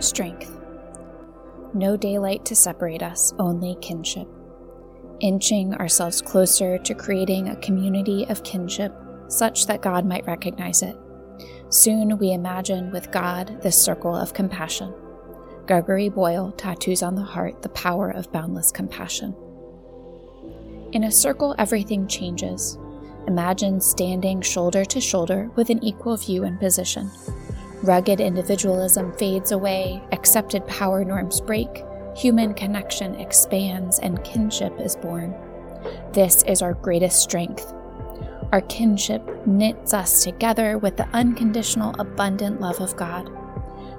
Strength. No daylight to separate us, only kinship. Inching ourselves closer to creating a community of kinship such that God might recognize it. Soon we imagine with God this circle of compassion. Gregory Boyle tattoos on the heart the power of boundless compassion. In a circle, everything changes. Imagine standing shoulder to shoulder with an equal view and position. Rugged individualism fades away, accepted power norms break, human connection expands, and kinship is born. This is our greatest strength. Our kinship knits us together with the unconditional, abundant love of God.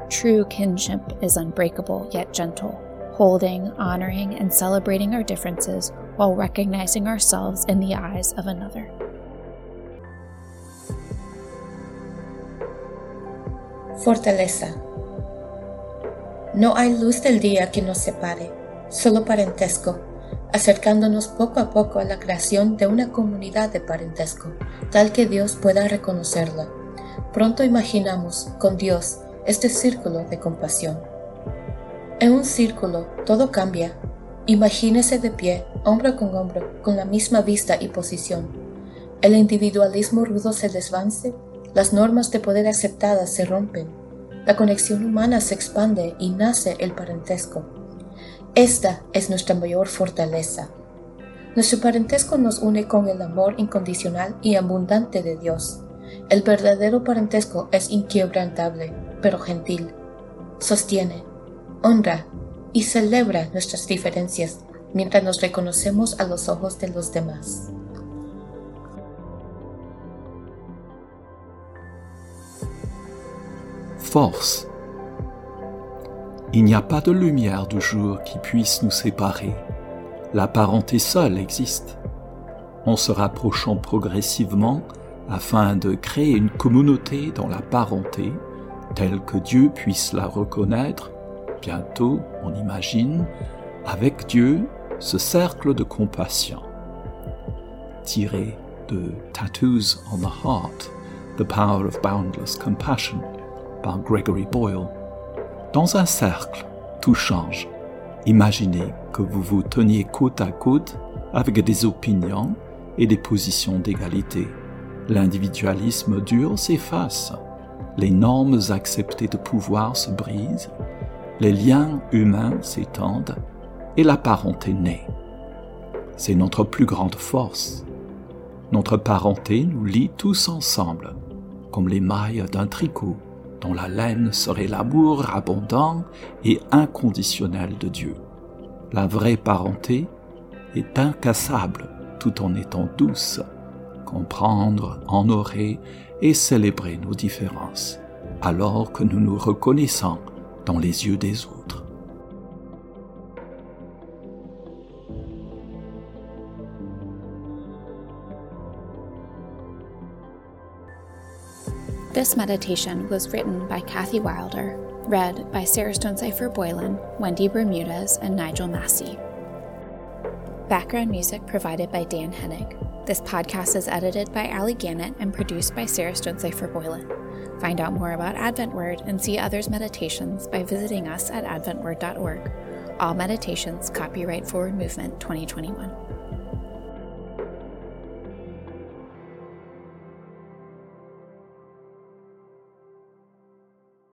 True kinship is unbreakable yet gentle, holding, honoring, and celebrating our differences while recognizing ourselves in the eyes of another. Fortaleza. No hay luz del día que nos separe, solo parentesco, acercándonos poco a poco a la creación de una comunidad de parentesco, tal que Dios pueda reconocerla. Pronto imaginamos con Dios este círculo de compasión. En un círculo todo cambia. Imagínese de pie, hombro con hombro, con la misma vista y posición. El individualismo rudo se desvance las normas de poder aceptadas se rompen, la conexión humana se expande y nace el parentesco. Esta es nuestra mayor fortaleza. Nuestro parentesco nos une con el amor incondicional y abundante de Dios. El verdadero parentesco es inquebrantable, pero gentil. Sostiene, honra y celebra nuestras diferencias mientras nos reconocemos a los ojos de los demás. Force. Il n'y a pas de lumière du jour qui puisse nous séparer. La parenté seule existe. En se rapprochant progressivement afin de créer une communauté dans la parenté, telle que Dieu puisse la reconnaître, bientôt, on imagine, avec Dieu, ce cercle de compassion. Tiré de Tattoos on the Heart, The Power of Boundless Compassion, par Gregory Boyle. Dans un cercle, tout change. Imaginez que vous vous teniez côte à côte avec des opinions et des positions d'égalité. L'individualisme dur s'efface, les normes acceptées de pouvoir se brisent, les liens humains s'étendent et la parenté naît. C'est notre plus grande force. Notre parenté nous lie tous ensemble, comme les mailles d'un tricot dont la laine serait l'amour abondant et inconditionnel de Dieu. La vraie parenté est incassable tout en étant douce, comprendre, honorer et célébrer nos différences, alors que nous nous reconnaissons dans les yeux des autres. This meditation was written by Kathy Wilder, read by Sarah Stonesifer Boylan, Wendy Bermudez, and Nigel Massey. Background music provided by Dan Hennig. This podcast is edited by Ali Gannett and produced by Sarah Stonesifer Boylan. Find out more about Advent Word and see others' meditations by visiting us at adventword.org. All meditations copyright Forward Movement 2021.